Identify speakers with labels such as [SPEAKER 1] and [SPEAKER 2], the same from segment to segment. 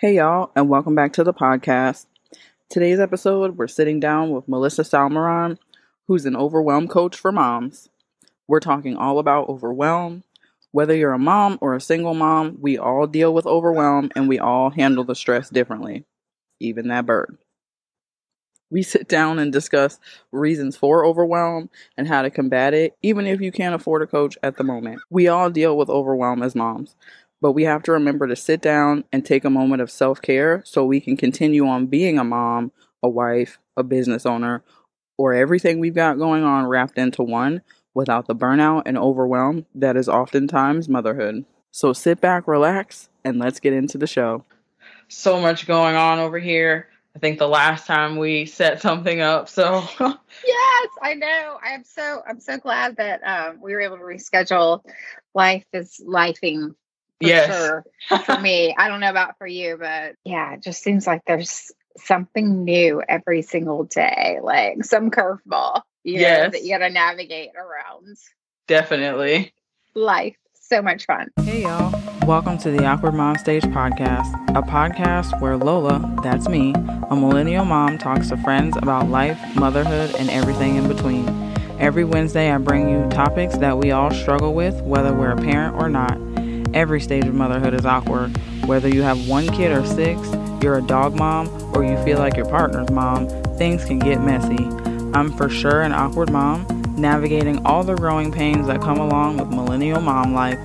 [SPEAKER 1] Hey, y'all, and welcome back to the podcast. Today's episode, we're sitting down with Melissa Salmeron, who's an overwhelm coach for moms. We're talking all about overwhelm. Whether you're a mom or a single mom, we all deal with overwhelm and we all handle the stress differently, even that bird. We sit down and discuss reasons for overwhelm and how to combat it, even if you can't afford a coach at the moment. We all deal with overwhelm as moms, but we have to remember to sit down and take a moment of self care so we can continue on being a mom, a wife, a business owner, or everything we've got going on wrapped into one without the burnout and overwhelm that is oftentimes motherhood. So sit back, relax, and let's get into the show. So much going on over here. I think the last time we set something up, so
[SPEAKER 2] yes, I know. I'm so I'm so glad that um, we were able to reschedule. Life is lifing
[SPEAKER 1] yes.
[SPEAKER 2] sure for me. I don't know about for you, but yeah, it just seems like there's something new every single day, like some curveball, you know, that you got to navigate around.
[SPEAKER 1] definitely.
[SPEAKER 2] Life, so much fun.
[SPEAKER 1] Hey y'all, welcome to the Awkward Mom Stage podcast, a podcast where Lola, that's me, a millennial mom, talks to friends about life, motherhood, and everything in between. Every Wednesday, I bring you topics that we all struggle with, whether we're a parent or not. Every stage of motherhood is awkward. Whether you have one kid or six, you're a dog mom, or you feel like your partner's mom, things can get messy. I'm for sure an awkward mom, navigating all the growing pains that come along with millennial mom life.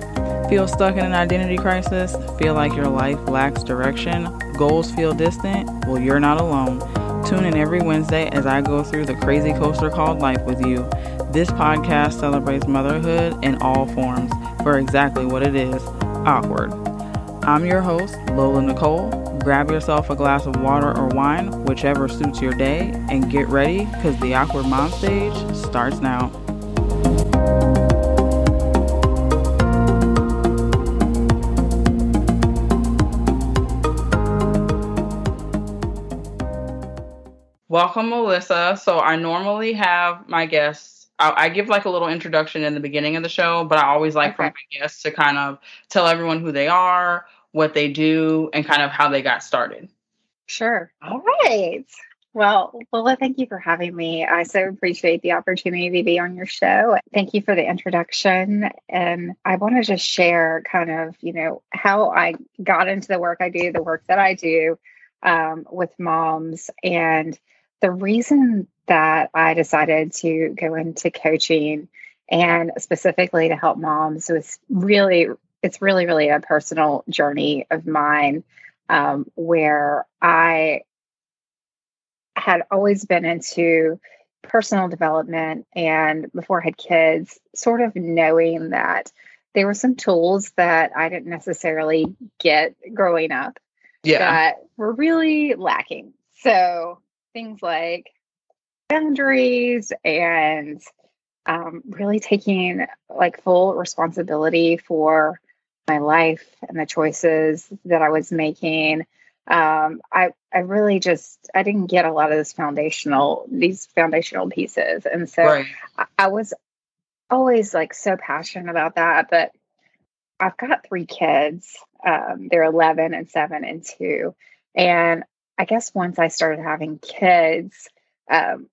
[SPEAKER 1] Feel stuck in an identity crisis? Feel like your life lacks direction? Goals feel distant? Well, you're not alone. Tune in every Wednesday as I go through the crazy coaster called life with you. This podcast celebrates motherhood in all forms for exactly what it is awkward. I'm your host, Lola Nicole. Grab yourself a glass of water or wine, whichever suits your day, and get ready because the Awkward Mom stage starts now. Welcome, Melissa. So, I normally have my guests, I, I give like a little introduction in the beginning of the show, but I always like for my guests to kind of tell everyone who they are, what they do, and kind of how they got started.
[SPEAKER 2] Sure. All right. Well, Lola, thank you for having me. I so appreciate the opportunity to be on your show. Thank you for the introduction. And I want to just share kind of, you know, how I got into the work I do, the work that I do um, with moms. And the reason that I decided to go into coaching and specifically to help moms was really, it's really, really a personal journey of mine um, where I had always been into personal development and before I had kids, sort of knowing that there were some tools that I didn't necessarily get growing up yeah. that were really lacking. So things like boundaries and um, really taking like full responsibility for my life and the choices that I was making. Um, I I really just I didn't get a lot of this foundational these foundational pieces, and so
[SPEAKER 1] right.
[SPEAKER 2] I, I was always like so passionate about that. But I've got three kids. Um, they're 11 and 7 and 2. And I guess once I started having kids, um,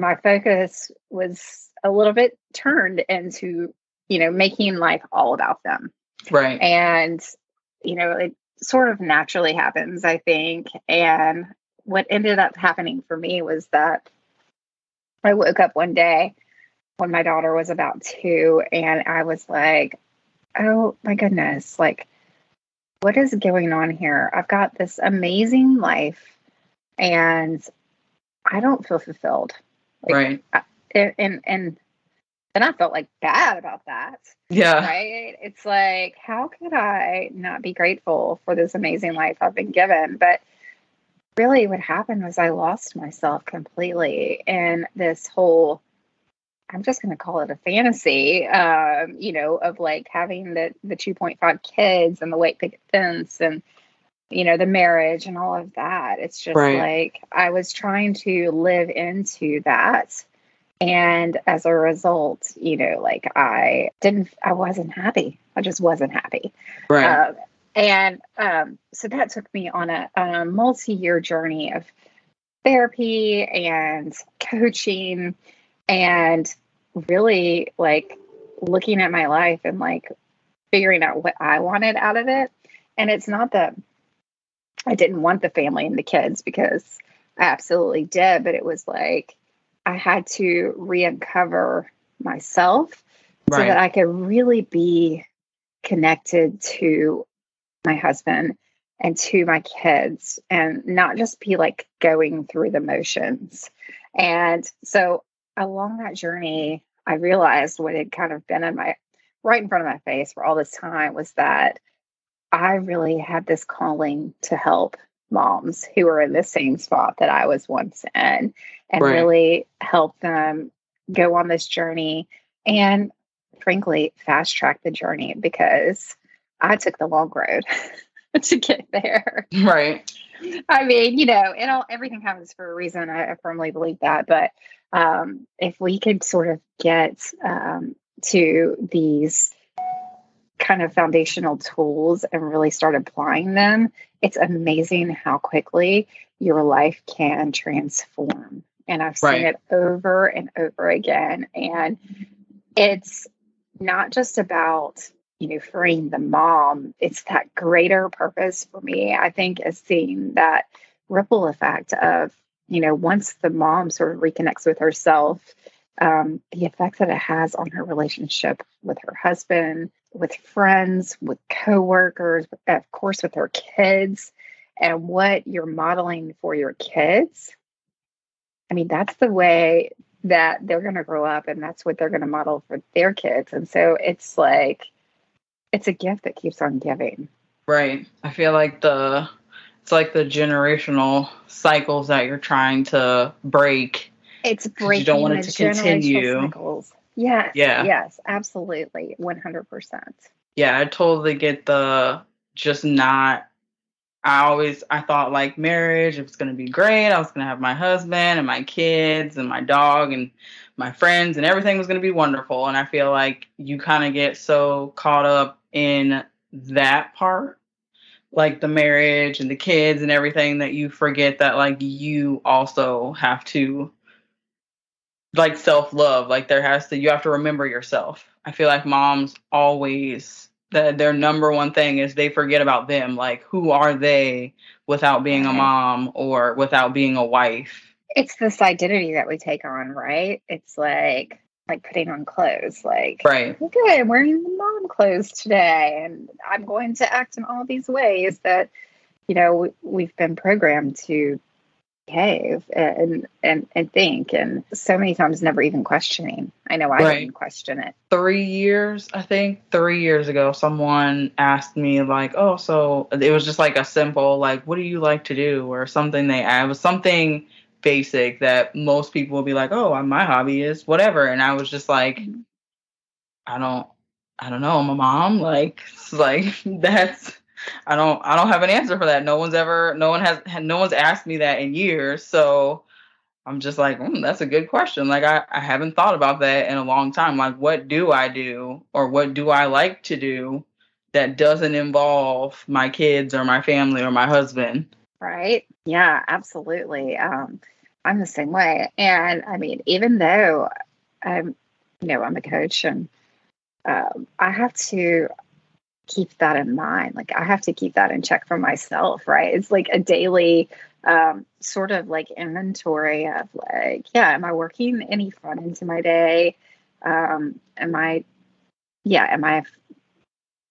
[SPEAKER 2] my focus was a little bit turned into, you know, making life all about them.
[SPEAKER 1] Right.
[SPEAKER 2] And, you know, it sort of naturally happens, I think. And what ended up happening for me was that I woke up one day when my daughter was about two and I was like, oh my goodness, like, what is going on here? I've got this amazing life and I don't feel fulfilled. Like,
[SPEAKER 1] right.
[SPEAKER 2] And, and, and then I felt like bad about that
[SPEAKER 1] Yeah.
[SPEAKER 2] right? It's like, how could I not be grateful for this amazing life I've been given? But really, what happened was I lost myself completely in this whole. I'm just going to call it a fantasy, um, you know, of like having the the 2.5 kids and the white picket fence and you know the marriage and all of that. It's just
[SPEAKER 1] Right.
[SPEAKER 2] like I was trying to live into that and as a result you know like i didn't i wasn't happy i just wasn't happy
[SPEAKER 1] Right.
[SPEAKER 2] uh, And um, so that took me on a, a multi year journey of therapy and coaching and really like looking at my life and like figuring out what I wanted out of it. And it's not that I didn't want the family and the kids because I absolutely did, but it was like I had to re uncover myself right. so that I could really be connected to my husband and to my kids and not just be like going through the motions. And so along that journey, I realized what had kind of been in my right in front of my face for all this time was that I really had this calling to help moms who were in the same spot that I was once in and right. really help them go on this journey and frankly fast track the journey because I took the long road to get there.
[SPEAKER 1] Right.
[SPEAKER 2] I mean, you know, it all everything happens for a reason. I, I firmly believe that. But um, if we could sort of get um, to these kind of foundational tools and really start applying them, it's amazing how quickly your life can transform. And I've seen right. it over and over again. And it's not just about, you know, freeing the mom, it's that greater purpose for me, I think, is seeing that ripple effect of, you know, once the mom sort of reconnects with herself, um, the effect that it has on her relationship with her husband, with friends, with coworkers, of course, with her kids, and what you're modeling for your kids. I mean, that's the way that they're going to grow up, and that's what they're going to model for their kids. And so it's like, it's a gift that keeps on giving.
[SPEAKER 1] Right. I feel like the it's like the generational cycles that you're trying to break.
[SPEAKER 2] It's breaking. You don't want it to continue. Cycles. Yes. Yeah. Yes. Absolutely. One hundred percent.
[SPEAKER 1] Yeah, I totally get the just not. I always I thought like marriage, it was gonna be great. I was gonna have my husband and my kids and my dog and my friends and everything was gonna be wonderful. And I feel like you kind of get so caught up in that part like the marriage and the kids and everything that you forget that like you also have to like self love. Like there has to you have to remember yourself. I feel like moms always that their number one thing is they forget about them. Like who are they without being a mm-hmm. mom or without being a wife?
[SPEAKER 2] It's this identity that we take on, right? It's like like putting on clothes. Like
[SPEAKER 1] right.
[SPEAKER 2] Okay i'm wearing the mom clothes today and i'm going to act in all these ways that you know we, have been programmed to behave and and and think and so many times never even questioning. I know i right. didn't question it.
[SPEAKER 1] Three years i think three years ago someone asked me like oh so it was just like a simple like what do you like to do? or something they I was something basic that most people will be like oh my hobby is whatever and i was just like mm-hmm. i don't i don't know i'm a mom like like that's I don't I don't have an answer for that. No one's ever no one has no one's asked me that in years. So I'm just like, mm, that's a good question. Like I, I haven't thought about that in a long time. Like what do I do or what do I like to do that doesn't involve my kids or my family or my husband?
[SPEAKER 2] Right. Yeah, absolutely. Um, I'm the same way. And I mean, even though I'm, you know, I'm a coach and um, I have to keep that in mind. Like I have to keep that in check for myself, right? It's like a daily um, sort of like inventory of like, yeah, am I working any fun into my day? Um, am I, yeah, am I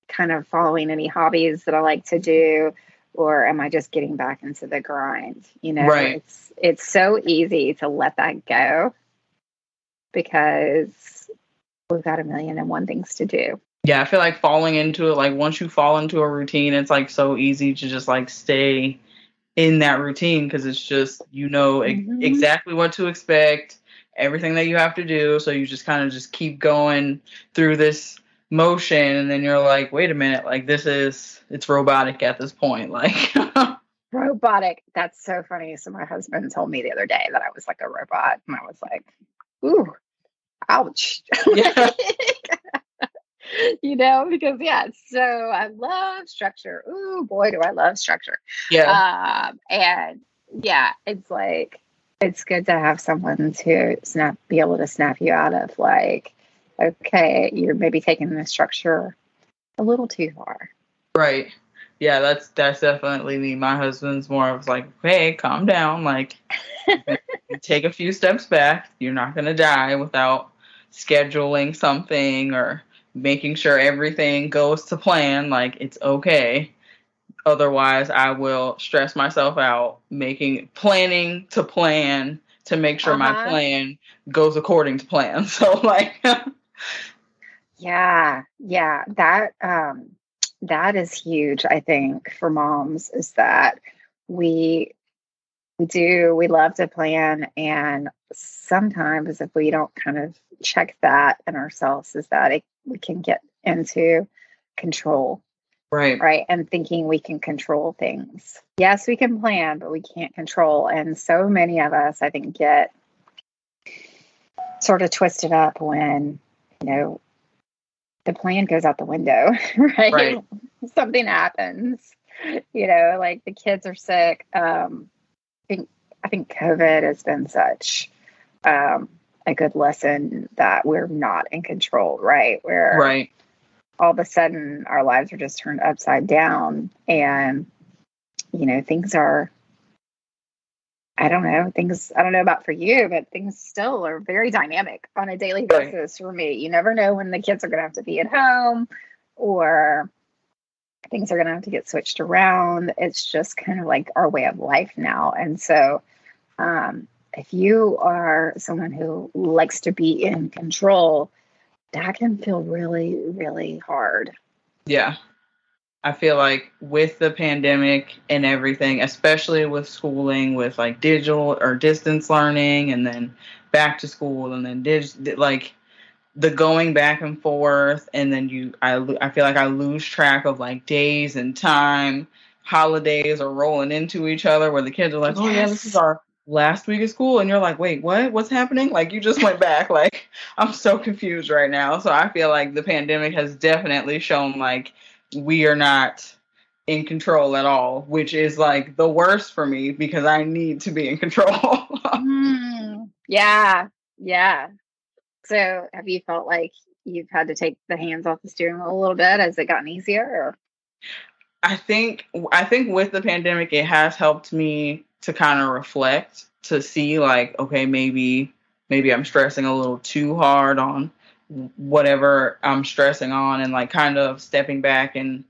[SPEAKER 2] kind of following any hobbies that I like to do? Or am I just getting back into the grind? You know,
[SPEAKER 1] right.
[SPEAKER 2] it's it's so easy to let that go because we've got a million and one things to do
[SPEAKER 1] yeah, I feel like falling into it, like once you fall into a routine, it's like so easy to just like stay in that routine because it's just, you know, mm-hmm. e- exactly what to expect, everything that you have to do. So you just kind of just keep going through this motion. And then you're like, wait a minute, like this is, it's robotic at this point. Like,
[SPEAKER 2] robotic. That's so funny. So my husband told me the other day that I was like a robot. And I was like, ooh, ouch. Yeah. you know, because yeah, so I love structure. Ooh, boy, do I love structure.
[SPEAKER 1] Yeah.
[SPEAKER 2] Um, and yeah, it's like it's good to have someone to snap be able to snap you out of like, okay, you're maybe taking the structure a little too far.
[SPEAKER 1] Right. Yeah, that's that's definitely me. My husband's more of like, hey, calm down. Like, take a few steps back. You're not gonna die without scheduling something or making sure everything goes to plan. Like, it's okay. Otherwise, I will stress myself out making planning to plan to make sure uh-huh. my plan goes according to plan. So, like,
[SPEAKER 2] yeah, yeah, that um that is huge i think for moms is that we we do we love to plan and sometimes if we don't kind of check that in ourselves is that it, we can get into control
[SPEAKER 1] right.
[SPEAKER 2] right and thinking we can control things. Yes we can plan but we can't control and so many of us i think get sort of twisted up when you know the plan goes out the window, right? right. Something happens, you know, like the kids are sick. Um, I think I think COVID has been such um, a good lesson that we're not in control, right? Where
[SPEAKER 1] right
[SPEAKER 2] all of a sudden our lives are just turned upside down, and you know things are I don't know things. I don't know about for you, but things still are very dynamic on a daily basis right. for me. You never know when the kids are going to have to be at home, or things are going to have to get switched around. It's just kind of like our way of life now, and so um, if you are someone who likes to be in control, that can feel really, really hard.
[SPEAKER 1] Yeah, I feel like with the pandemic and everything, especially with schooling, with like digital or distance learning, and then back to school, and then dig- like the going back and forth, and then you, I, I feel like I lose track of like days and time. Holidays are rolling into each other where the kids are like, "Oh yeah, this is our last week of school," and you're like, "Wait, what? What's happening?" Like you just went back. Like I'm so confused right now. So I feel like the pandemic has definitely shown like we are not in control at all, which is like the worst for me because I need to be in control.
[SPEAKER 2] mm, yeah, yeah. So, have you felt like you've had to take the hands off the steering wheel a little bit? Has it gotten easier? Or?
[SPEAKER 1] I think I think with the pandemic, it has helped me to kind of reflect to see like, okay, maybe maybe I'm stressing a little too hard on whatever I'm stressing on and like kind of stepping back and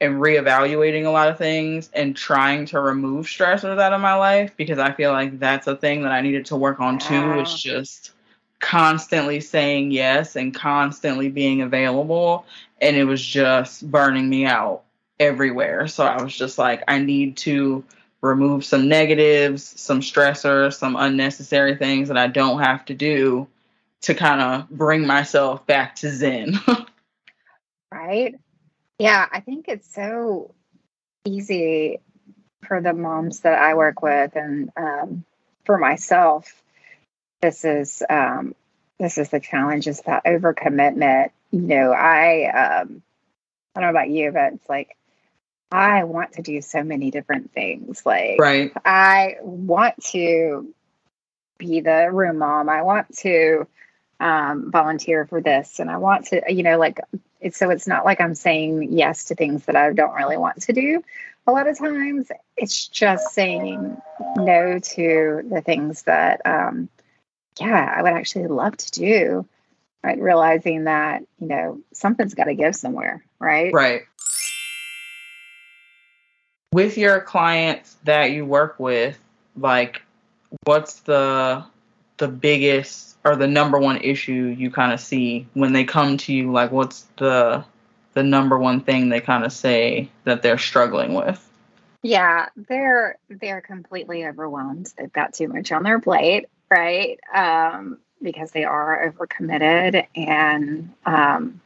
[SPEAKER 1] and reevaluating a lot of things and trying to remove stressors out of my life because I feel like that's a thing that I needed to work on too. It's just constantly saying yes and constantly being available and it was just burning me out everywhere. So I was just like I need to remove some negatives, some stressors, some unnecessary things that I don't have to do to kind of bring myself back to Zen.
[SPEAKER 2] right. Yeah, I think it's so easy for the moms that I work with and um, for myself. This is um, this is the challenge is that overcommitment. You know, I um, I don't know about you, but it's like I want to do so many different things. Like,
[SPEAKER 1] right.
[SPEAKER 2] I want to be the room mom. I want to um, volunteer for this and I want to, you know, like it's so it's not like I'm saying yes to things that I don't really want to do. A lot of times it's just saying no to the things that, um, yeah, I would actually love to do. Right. Realizing that, you know, something's got to give somewhere. Right.
[SPEAKER 1] Right. With your clients that you work with, like, what's the the biggest or the number one issue you kind of see when they come to you? Like, what's the the number one thing they kind of say that they're struggling with?
[SPEAKER 2] Yeah, they're they're completely overwhelmed. They've got too much on their plate, right? Um, because they are overcommitted, and um,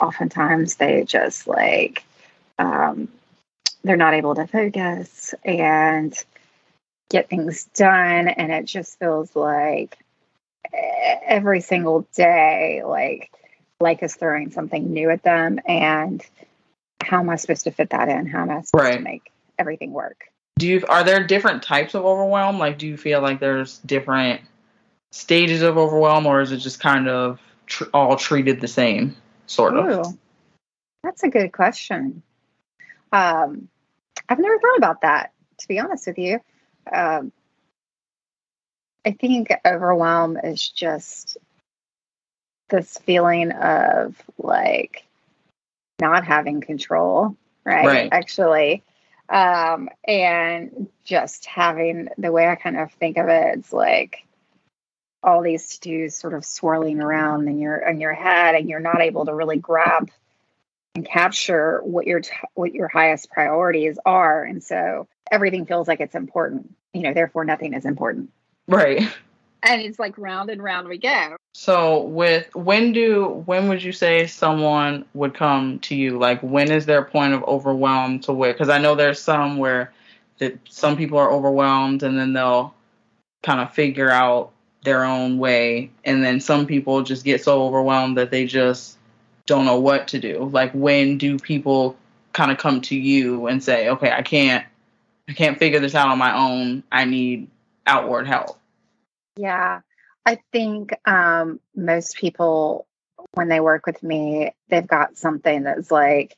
[SPEAKER 2] oftentimes they just like um, they're not able to focus and get things done, and it just feels like every single day, like life is throwing something new at them and how am I supposed to fit that in? How am I supposed
[SPEAKER 1] Right.
[SPEAKER 2] to make everything work?
[SPEAKER 1] Do you are there different types of overwhelm? Like, do you feel like there's different stages of overwhelm, or is it just kind of tr- all treated the same, sort of?
[SPEAKER 2] That's a good question. Um, I've never thought about that, to be honest with you. Um, I think overwhelm is just this feeling of like not having control, right?
[SPEAKER 1] Right.
[SPEAKER 2] Actually. Um, and just having the way I kind of think of it, it's like all these to dos sort of swirling around in your in your head, and you're not able to really grab and capture what your t- what your highest priorities are, and so everything feels like it's important. You know, therefore nothing is important,
[SPEAKER 1] Right.
[SPEAKER 2] and it's like round and round we go.
[SPEAKER 1] So, with when do when would you say someone would come to you? Like, when is their point of overwhelm to where? Because I know there's some where that some people are overwhelmed and then they'll kind of figure out their own way, and then some people just get so overwhelmed that they just don't know what to do. Like, when do people kind of come to you and say, "Okay, I can't, I can't figure this out on my own. I need outward help."
[SPEAKER 2] Yeah, I think um, most people, when they work with me, they've got something that's like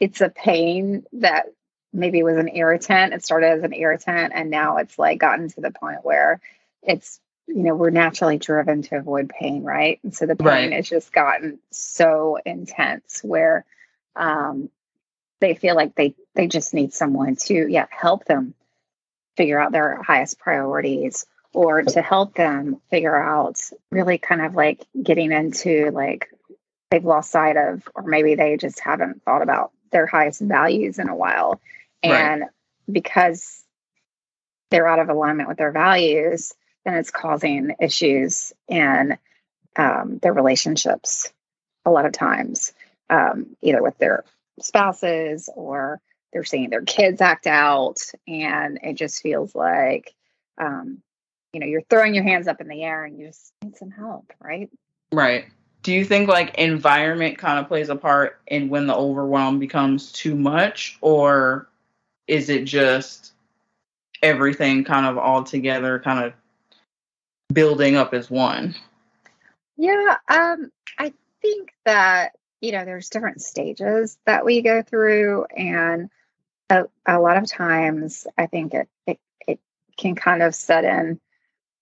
[SPEAKER 2] it's a pain that maybe was an irritant. It started as an irritant, and now it's like gotten to the point where it's you know we're naturally driven to avoid pain, right? And so the pain
[SPEAKER 1] Right.
[SPEAKER 2] has just gotten so intense where um, they feel like they they just need someone to yeah help them figure out their highest priorities or to help them figure out really kind of like getting into like they've lost sight of or maybe they just haven't thought about their highest values in a while
[SPEAKER 1] Right.
[SPEAKER 2] and because they're out of alignment with their values then it's causing issues in um, their relationships a lot of times um, either with their spouses or they're seeing their kids act out and it just feels like um, you know you're throwing your hands up in the air and you just need some help right
[SPEAKER 1] Right. Do you think like environment kind of plays a part in when the overwhelm becomes too much, or is it just everything kind of all together, kind of building up as one?
[SPEAKER 2] yeah um, i think that you know there's different stages that we go through and a, a lot of times i think it, it it can kind of set in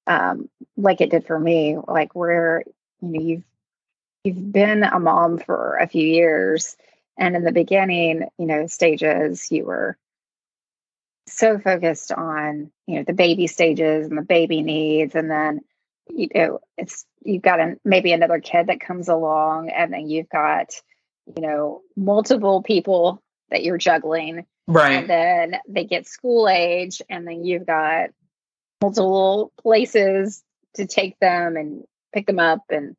[SPEAKER 2] um, like it did for me like where you know you've you've been a mom for a few years and in the beginning you know stages you were so focused on you know the baby stages and the baby needs and then you know it's you've got an, maybe another kid that comes along and then you've got you know multiple people that you're juggling.
[SPEAKER 1] Right?
[SPEAKER 2] and then they get school age and then you've got multiple places to take them and pick them up and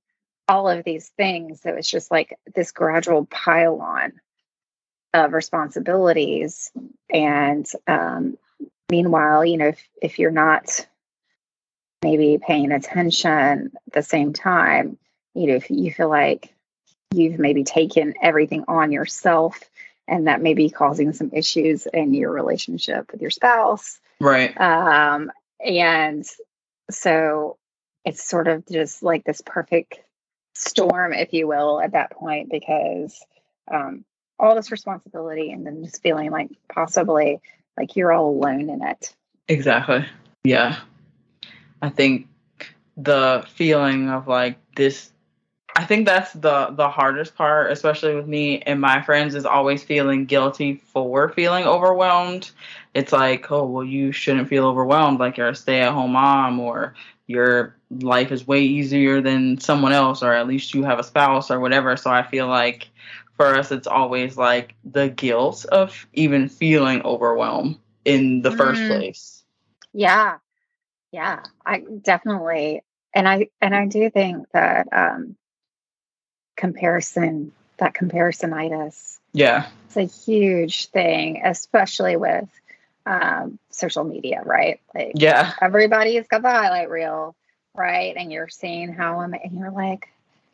[SPEAKER 2] all of these things. So it's just like this gradual pile on of responsibilities. And um, meanwhile you know if, if you're not maybe paying attention at the same time you know if you feel like you've maybe taken everything on yourself and that may be causing some issues in your relationship with your spouse
[SPEAKER 1] Right.
[SPEAKER 2] um, and so it's sort of just like this perfect storm if you will at that point because um, all this responsibility and then just feeling like possibly like you're all alone in it
[SPEAKER 1] Exactly. Yeah. I think the feeling of like this I think that's the the hardest part, especially with me and my friends, is always feeling guilty for feeling overwhelmed. It's like, oh well, you shouldn't feel overwhelmed. Like you're a stay at home mom, or your life is way easier than someone else, or at least you have a spouse or whatever. So I feel like for us, it's always like the guilt of even feeling overwhelmed in the first
[SPEAKER 2] Mm.
[SPEAKER 1] place.
[SPEAKER 2] yeah yeah i definitely and i and i do think that um comparison that comparisonitis
[SPEAKER 1] Yeah.
[SPEAKER 2] it's a huge thing especially with um social media right like
[SPEAKER 1] Yeah.
[SPEAKER 2] everybody's got the highlight reel, right? And you're seeing how I'm and you're like,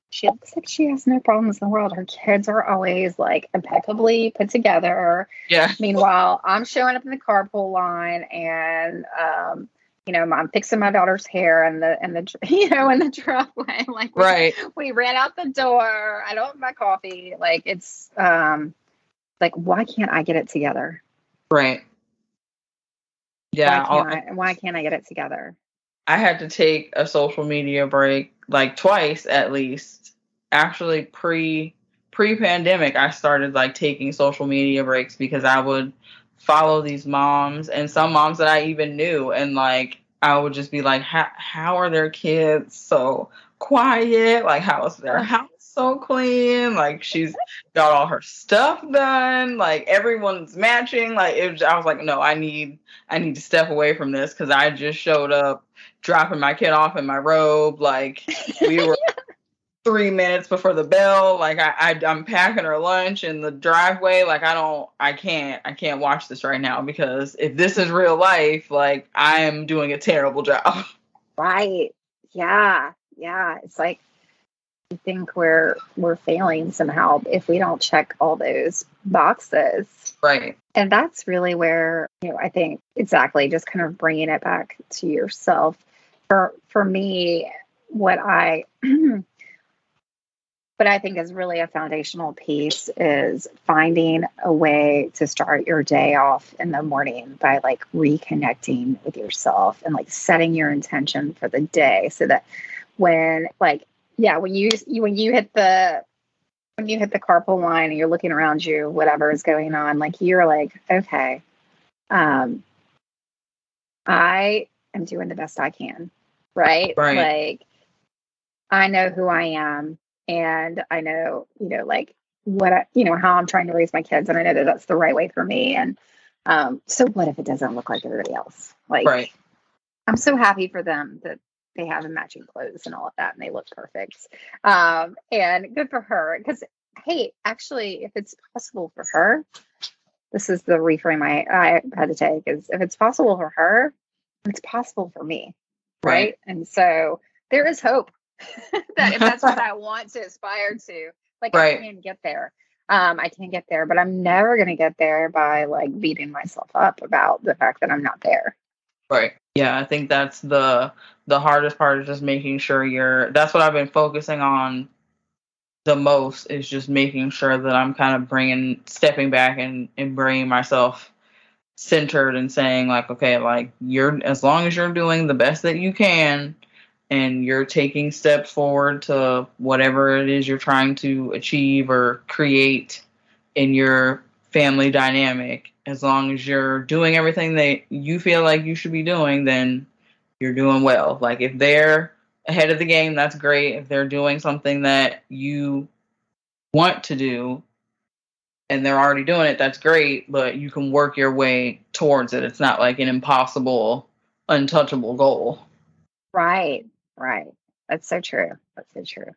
[SPEAKER 2] she looks like she has no problems in the world. Her kids are always like impeccably put together.
[SPEAKER 1] Yeah.
[SPEAKER 2] Meanwhile, I'm showing up in the carpool line and um, you know, I'm fixing my daughter's hair and the and the you know in the driveway. Like we,
[SPEAKER 1] Right.
[SPEAKER 2] we ran out the door. I don't have my coffee. Like it's um like why can't I get it together?
[SPEAKER 1] Right. Yeah.
[SPEAKER 2] why can't I why can't I get it together?
[SPEAKER 1] I had to take a social media break like twice at least. Actually pre pre pandemic I started like taking social media breaks because I would follow these moms and some moms that I even knew and like I would just be like how how are their kids so quiet? Like how is their house so clean? Like she's got all her stuff done. Like everyone's matching. Like it was, I was like no, I need I need to step away from this cuz I just showed up dropping my kid off in my robe. Like we were three minutes before the bell. Like I, I I'm packing her lunch in the driveway. Like I don't I can't I can't watch this right now because if this is real life, like I am doing a terrible job.
[SPEAKER 2] Right. Yeah. Yeah. It's like I think we're we're failing somehow if we don't check all those boxes.
[SPEAKER 1] Right.
[SPEAKER 2] And that's really where, you know, I think exactly just kind of bringing it back to yourself. For for me, what I what I think is really a foundational piece is finding a way to start your day off in the morning by like reconnecting with yourself and like setting your intention for the day so that when like yeah when you when you hit the when you hit the carpool line and you're looking around you whatever is going on like you're like okay um i am doing the best i can right
[SPEAKER 1] Right.
[SPEAKER 2] like i know who i am and i know you know like what I, you know how i'm trying to raise my kids and i know that that's the right way for me and um so what if it doesn't look like everybody else like
[SPEAKER 1] Right.
[SPEAKER 2] I'm so happy for them that they have the matching clothes and all of that and they look perfect. Um, and good for her. Because hey, actually, if it's possible for her, this is the reframe I, I had to take is if it's possible for her, it's possible for me. Right.
[SPEAKER 1] Right.
[SPEAKER 2] And so there is hope that if that's what I want to aspire to, like
[SPEAKER 1] Right.
[SPEAKER 2] I can get there. Um, I can get there, but I'm never gonna get there by like beating myself up about the fact that I'm not there.
[SPEAKER 1] Right. Yeah, I think that's the the hardest part is just making sure you're that's what I've been focusing on the most is just making sure that I'm kind of bringing stepping back and and bringing myself centered and saying like okay, like you're as long as you're doing the best that you can and you're taking steps forward to whatever it is you're trying to achieve or create in your family dynamic as long as you're doing everything that you feel like you should be doing then you're doing well. Like if they're ahead of the game that's great. If they're doing something that you want to do and they're already doing it that's great but you can work your way towards it. It's not like an impossible untouchable goal.
[SPEAKER 2] Right, right. That's so true. That's so true.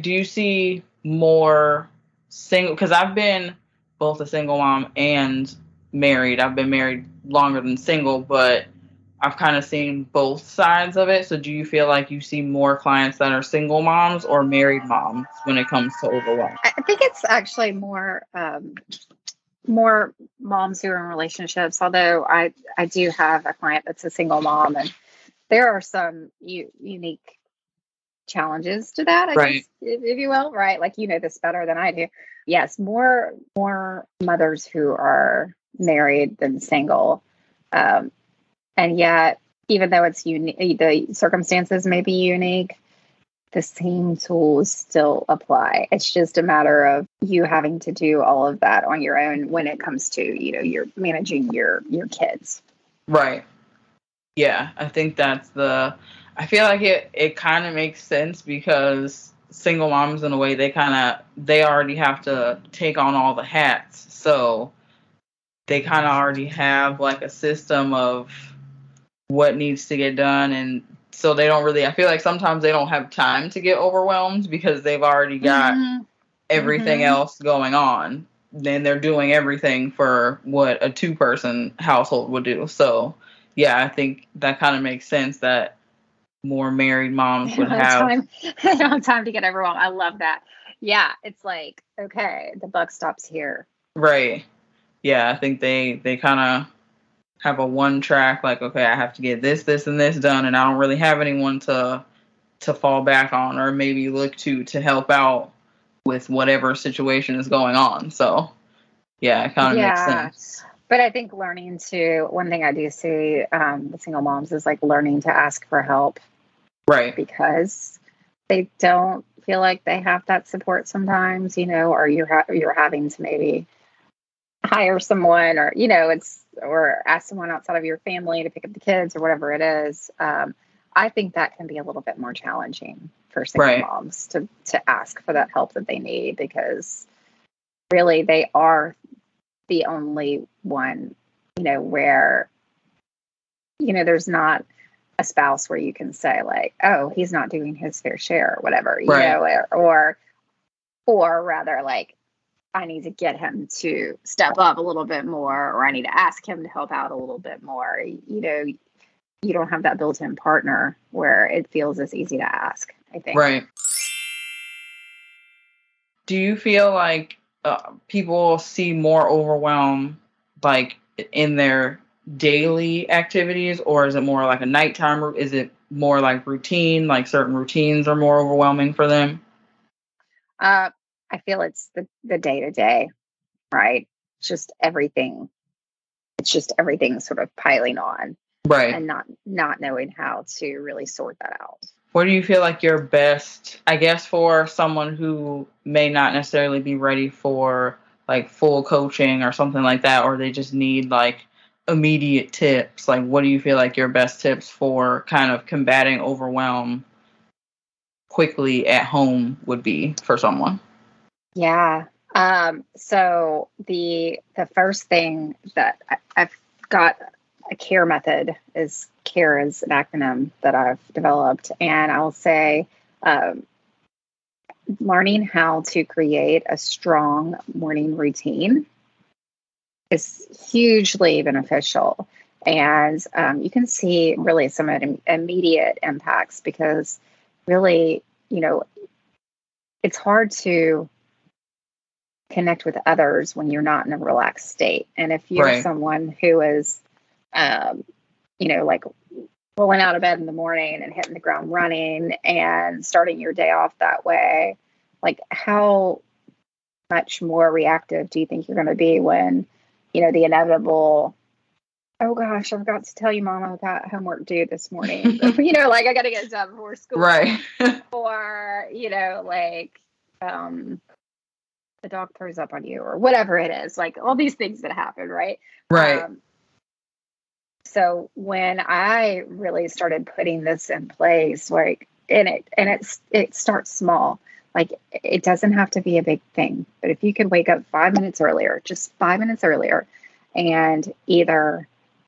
[SPEAKER 1] do you see more single because i've been both a single mom and married i've been married longer than single but i've kind of seen both sides of it so do you feel like you see more clients that are single moms or married moms when it comes to overwhelm
[SPEAKER 2] I think it's actually more um, more moms who are in relationships. Although I I do have a client that's a single mom, and there are some u- unique challenges to that. I
[SPEAKER 1] Right.
[SPEAKER 2] guess, if, if you will, right? Like you know this better than I do. Yes, more more mothers who are married than single, um, and yet even though it's unique, the circumstances may be unique the same tools still apply. It's just a matter of you having to do all of that on your own when it comes to, you know, you're managing your your kids.
[SPEAKER 1] Right. Yeah, I think that's the I feel like it it kind of makes sense because single moms in a way they kind of they already have to take on all the hats. So they kind of already have like a system of what needs to get done and so they don't really I feel like sometimes they don't have time to get overwhelmed because they've already got
[SPEAKER 2] Mhm.
[SPEAKER 1] everything
[SPEAKER 2] Mhm.
[SPEAKER 1] else going on. Then they're doing everything for what a two person household would do. So, yeah, I think that kind of makes sense that more married moms would have.
[SPEAKER 2] time. I don't have time to get overwhelmed. I love that. Yeah, it's like okay, the buck stops here.
[SPEAKER 1] Right. Yeah, I think they they kind of have a one track like okay, I have to get this this and this done and I don't really have anyone to to fall back on or maybe look to to help out with whatever situation is going on. So, yeah, it kind of makes sense.
[SPEAKER 2] But I think learning to one thing I do see um, with single moms is like learning to ask for help
[SPEAKER 1] Right.
[SPEAKER 2] because they don't feel like they have that support sometimes, you know, or you're ha- you're having to maybe hire someone or you know it's or ask someone outside of your family to pick up the kids or whatever it is. Um, I think that can be a little bit more challenging for single
[SPEAKER 1] Right.
[SPEAKER 2] moms to to ask for that help that they need because really they are the only one, you know, where you know there's not a spouse where you can say like, oh, he's not doing his fair share or whatever, you
[SPEAKER 1] Right.
[SPEAKER 2] know, or, or or rather like I need to get him to step up a little bit more, or I need to ask him to help out a little bit more. You know, you don't have that built-in partner where it feels as easy to ask. I think.
[SPEAKER 1] Right. Do you feel like uh, people see more overwhelm like in their daily activities or is it more like a nighttime is it more like routine like certain routines are more overwhelming for them
[SPEAKER 2] Uh, I feel it's the the day to day, right? It's just everything. It's just everything sort of piling on,
[SPEAKER 1] right
[SPEAKER 2] and not not knowing how to really sort that out.
[SPEAKER 1] what do you feel like your best i guess for someone who may not necessarily be ready for like full coaching or something like that or they just need like immediate tips like what do you feel like your best tips for kind of combating overwhelm quickly at home would be for someone
[SPEAKER 2] Yeah. Um, so the the first thing that I, I've got a care method is care is an acronym that I've developed, and I'll say um, learning how to create a strong morning routine is hugely beneficial. And um, you can see really some im- immediate impacts because really, you know, it's hard to connect with others when you're not in a relaxed state. And if you're
[SPEAKER 1] Right.
[SPEAKER 2] someone who is, um, you know, like rolling out of bed in the morning and hitting the ground running and starting your day off that way, like how much more reactive do you think you're going to be when, you know, the inevitable, oh gosh, I forgot to tell you, mom, I've got homework due this morning. you know, like I got to get it done before school.
[SPEAKER 1] Right.
[SPEAKER 2] Or you know like um the dog throws up on you or whatever it is. Like all these things that happen right?
[SPEAKER 1] Right.
[SPEAKER 2] Um, so when i really started putting this in place like in it and it's it starts small like it doesn't have to be a big thing but if you could wake up five minutes earlier just five minutes earlier and either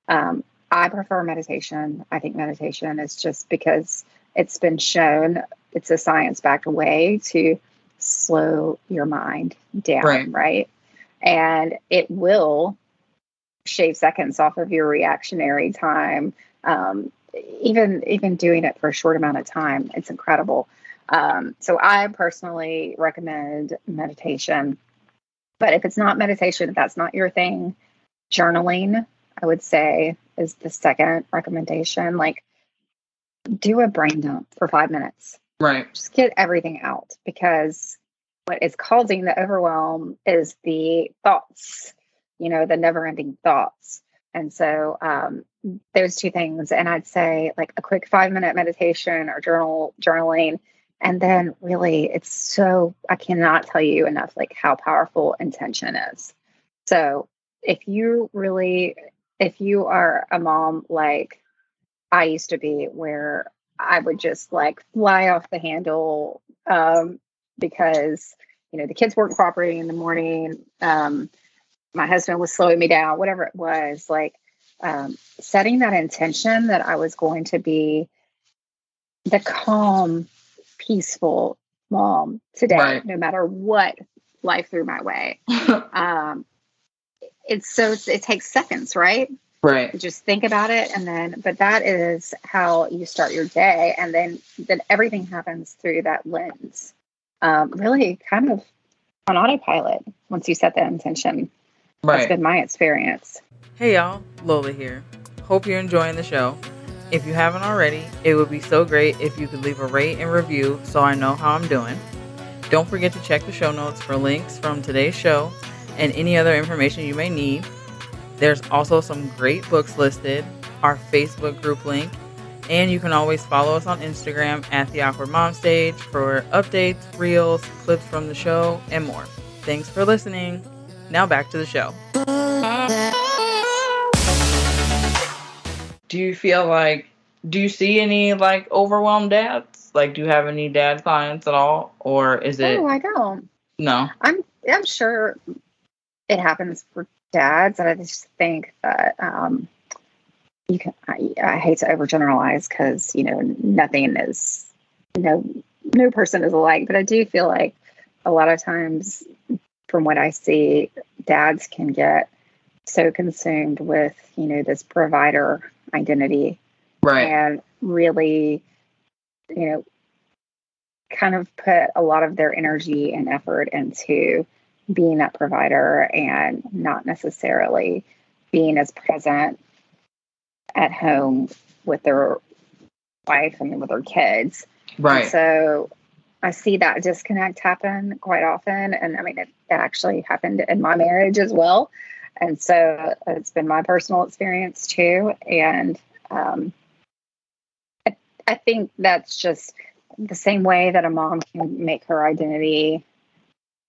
[SPEAKER 2] um, i prefer meditation i think meditation is just because it's been shown it's a science backed way to slow your mind down
[SPEAKER 1] Right.
[SPEAKER 2] right and it will shave seconds off of your reactionary time um, even even doing it for a short amount of time it's incredible. Um, so i personally recommend meditation but if it's not meditation if that's not your thing journaling i would say is the second recommendation. Like do a brain dump for five minutes.
[SPEAKER 1] Right.
[SPEAKER 2] Just get everything out because what is causing the overwhelm is the thoughts, you know, the never ending thoughts. And so um, those two things, and I'd say like a quick five minute meditation or journal journaling. And then really it's so I cannot tell you enough like how powerful intention is. So if you really if you are a mom like I used to be where I would just like fly off the handle um, because you know the kids weren't cooperating in the morning. Um, my husband was slowing me down, whatever it was. Like um, setting that intention that I was going to be the calm, peaceful mom today,
[SPEAKER 1] Right.
[SPEAKER 2] no matter what life threw my way. Um, it's so it takes seconds, right?
[SPEAKER 1] Right.
[SPEAKER 2] Just think about it and then but that is how you start your day and then then everything happens through that lens. Um, really kind of on autopilot once you set that intention. Right. That's been my experience.
[SPEAKER 1] Hey y'all, Lola here. Hope you're enjoying the show. If you haven't already, it would be so great if you could leave a rate and review so I know how I'm doing. Don't forget to check the show notes for links from today's show and any other information you may need. There's also some great books listed, our Facebook group link, and you can always follow us on Instagram at The Awkward Mom Stage for updates, reels, clips from the show, and more. Thanks for listening. Now back to the show. Do you feel like, do you see any like overwhelmed dads? Like, do you have any dad clients at all? Or is it?
[SPEAKER 2] Oh, I don't.
[SPEAKER 1] No.
[SPEAKER 2] I'm, I'm sure it happens for dads. And I just think that um, you can, I, I hate to overgeneralize because, you know, nothing is, you know no person is alike, but I do feel like a lot of times from what I see, dads can get so consumed with, you know, this provider identity.
[SPEAKER 1] Right.
[SPEAKER 2] And really, you know, kind of put a lot of their energy and effort into being that provider and not necessarily being as present at home with their wife and with their kids.
[SPEAKER 1] Right.
[SPEAKER 2] And so I see that disconnect happen quite often. And I mean, it, it actually happened in my marriage as well. And so it's been my personal experience too. And um, I, I think that's just the same way that a mom can make her identity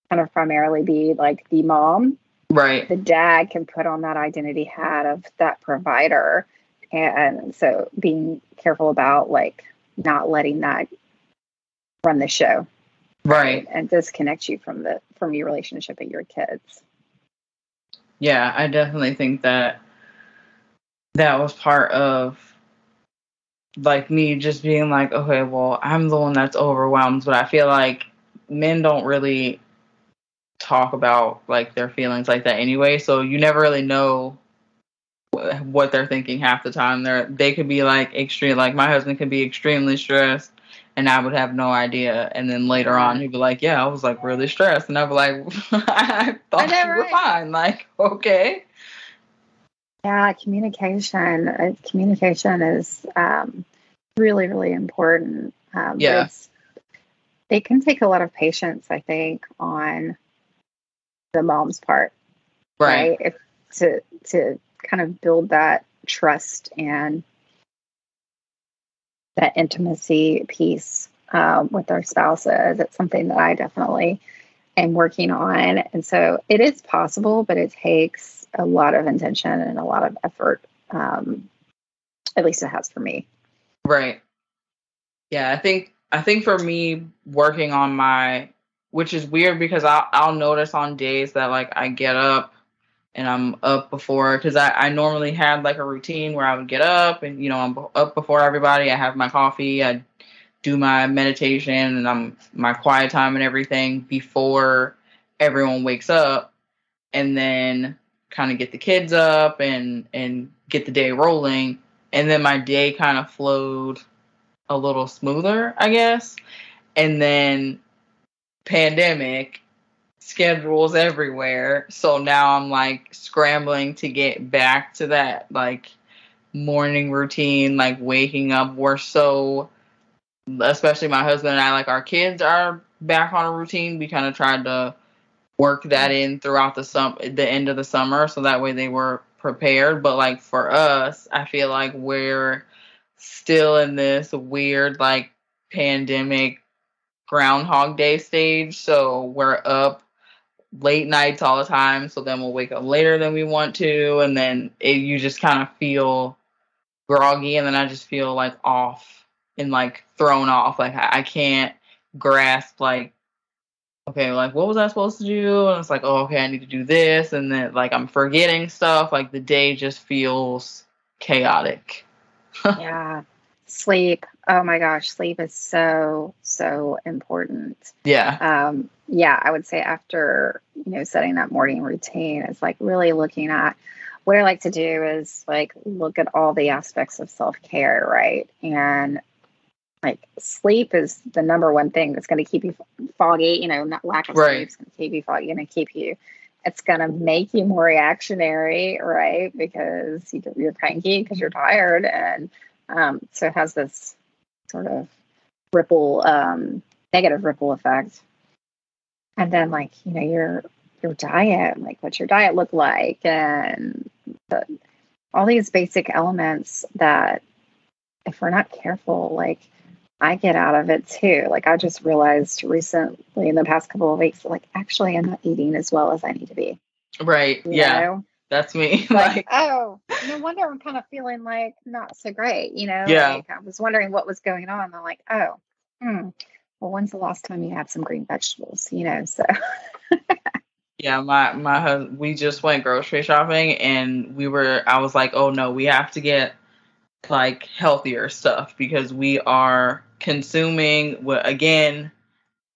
[SPEAKER 2] kind of primarily be like the mom.
[SPEAKER 1] Right.
[SPEAKER 2] The dad can put on that identity hat of that provider. And so being careful about like not letting that run the show.
[SPEAKER 1] Right.
[SPEAKER 2] And disconnect you from the from your relationship and your kids.
[SPEAKER 1] Yeah, I definitely think that that was part of like me just being like, okay, well, I'm the one that's overwhelmed, but I feel like men don't really talk about like their feelings like that anyway. So you never really know what they're thinking half the time. They're they could be like extreme. Like my husband could be extremely stressed, and I would have no idea. And then later on, he'd be like, "Yeah, I was like really stressed," and I'd be like, "I thought I you were fine." Like, okay.
[SPEAKER 2] Yeah, communication. Uh, communication is um, really, really important. Um,
[SPEAKER 1] yeah.
[SPEAKER 2] It can take a lot of patience, I think, on the mom's part,
[SPEAKER 1] right? right?
[SPEAKER 2] If, to to kind of build that trust and that intimacy piece um, with our spouses. It's something that I definitely am working on, and so it is possible, but it takes a lot of intention and a lot of effort. Um, at least it has for me.
[SPEAKER 1] Right. Yeah, I think I think for me working on my which is weird because I'll, I'll notice on days that like I get up and I'm up before because I, I normally had like a routine where I would get up and you know I'm up before everybody. I have my coffee, I do my meditation and I'm my quiet time and everything before everyone wakes up, and then kind of get the kids up and and get the day rolling, and then my day kind of flowed a little smoother, I guess, and then pandemic schedules everywhere. So now I'm like scrambling to get back to that like morning routine, like waking up. We're so, especially my husband and I, like our kids are back on a routine. We kind of tried to work that in throughout the sum the end of the summer so that way they were prepared. But like for us, I feel like we're still in this weird like pandemic Groundhog Day stage. So we're up late nights all the time. So then we'll wake up later than we want to. And then it, you just kind of feel groggy. And then I just feel like off and like thrown off. Like I, I can't grasp, like, okay, like what was I supposed to do? And it's like, oh, okay, I need to do this. And then like I'm forgetting stuff. Like the day just feels chaotic.
[SPEAKER 2] yeah. Sleep. Oh my gosh, sleep is so so important.
[SPEAKER 1] Yeah.
[SPEAKER 2] Um yeah, I would say after, you know, setting that morning routine, it's like really looking at what I like to do is like look at all the aspects of self care, right? And like sleep is the number one thing that's going to keep you foggy. You know, not lack of
[SPEAKER 1] Right.
[SPEAKER 2] sleep is going to keep you foggy and keep you. It's going to make you more reactionary, right? Because you- you're cranky because you're tired, and um, so it has this sort of ripple, um, negative ripple effect. And then, like you know, your your diet, like what's your diet look like, and the, all these basic elements that if we're not careful, like I get out of it too. Like I just realized recently in the past couple of weeks, like actually I'm not eating as well as I need to be.
[SPEAKER 1] Right.
[SPEAKER 2] you
[SPEAKER 1] Yeah.
[SPEAKER 2] know?
[SPEAKER 1] That's me.
[SPEAKER 2] Like,
[SPEAKER 1] like
[SPEAKER 2] oh, no wonder I'm kind of feeling like not so great, you know?
[SPEAKER 1] Yeah.
[SPEAKER 2] Like I was wondering what was going on. I'm like, oh, hmm. Well, when's the last time you had some green vegetables? You know, so
[SPEAKER 1] Yeah, my my husband, we just went grocery shopping and we were I was like, "Oh no, we have to get like healthier stuff because we are consuming what again,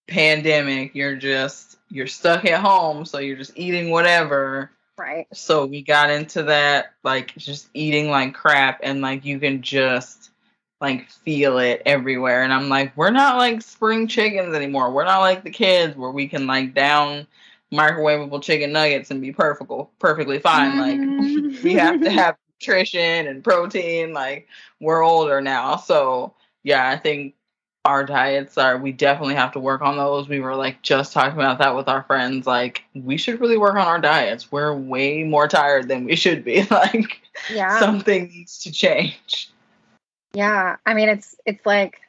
[SPEAKER 1] pandemic, you're just you're stuck at home, so you're just eating whatever.
[SPEAKER 2] Right.
[SPEAKER 1] So we got into that like just eating like crap and like you can just like feel it everywhere and I'm like we're not like spring chickens anymore. We're not like the kids where we can like down microwavable chicken nuggets and be perfect perfectly fine like
[SPEAKER 2] Mhm.
[SPEAKER 1] we have to have nutrition and protein like we're older now. So yeah, I think our diets are we definitely have to work on those. We were like just talking about that with our friends like we should really work on our diets. We're way more tired than we should be. Like
[SPEAKER 2] yeah.
[SPEAKER 1] something needs to change.
[SPEAKER 2] Yeah, I mean it's it's like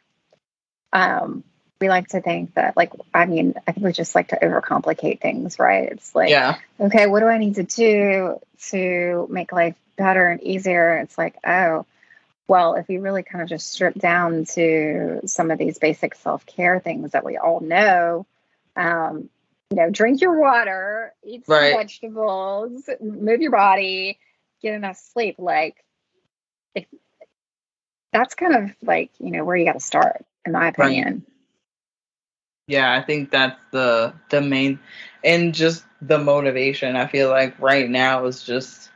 [SPEAKER 2] um we like to think that like I mean I think we just like to overcomplicate things, right? It's like
[SPEAKER 1] yeah.
[SPEAKER 2] okay, what do I need to do to make life better and easier? It's like, oh, well, if you really kind of just strip down to some of these basic self-care things that we all know, um, you know, drink your water, eat some
[SPEAKER 1] Right.
[SPEAKER 2] vegetables, move your body, get enough sleep, like if that's kind of like, you know, where you got to start, in my opinion.
[SPEAKER 1] Yeah, I think that's the the main and just the motivation. I feel like right now is just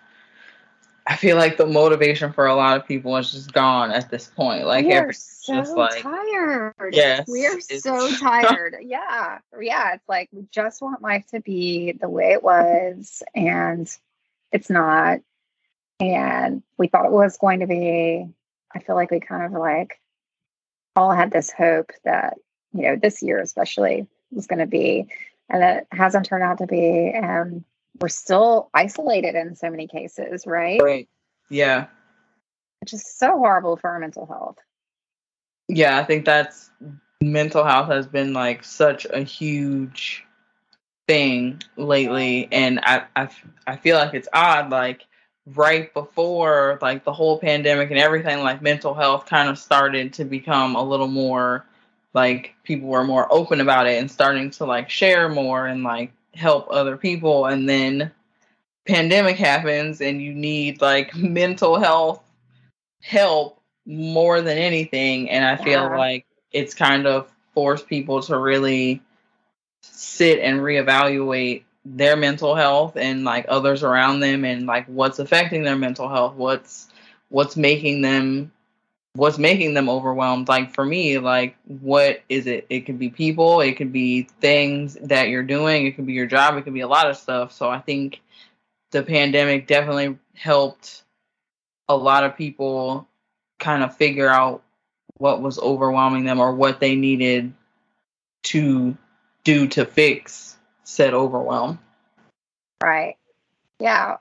[SPEAKER 1] I feel like the motivation for a lot of people is just gone at this point. Like
[SPEAKER 2] we are so
[SPEAKER 1] just like
[SPEAKER 2] tired.
[SPEAKER 1] Yes,
[SPEAKER 2] we are so tired. yeah, yeah. It's like we just want life to be the way it was, and it's not. And we thought it was going to be. I feel like we kind of like all had this hope that you know this year especially was going to be, and it hasn't turned out to be. And we're still isolated in so many cases, right?
[SPEAKER 1] Right. Yeah.
[SPEAKER 2] Which is so horrible for our mental health.
[SPEAKER 1] Yeah, I think that's mental health has been like such a huge thing lately and I I I feel like it's odd like right before like the whole pandemic and everything like mental health kind of started to become a little more like people were more open about it and starting to like share more and like help other people and then pandemic happens and you need like mental health help more than anything and i feel
[SPEAKER 2] Yeah.
[SPEAKER 1] like it's kind of forced people to really sit and reevaluate their mental health and like others around them and like what's affecting their mental health what's what's making them what's making them overwhelmed like for me like what is it it could be people it could be things that you're doing it could be your job it could be a lot of stuff so i think the pandemic definitely helped a lot of people kind of figure out what was overwhelming them or what they needed to do to fix said overwhelm
[SPEAKER 2] Right. Yeah.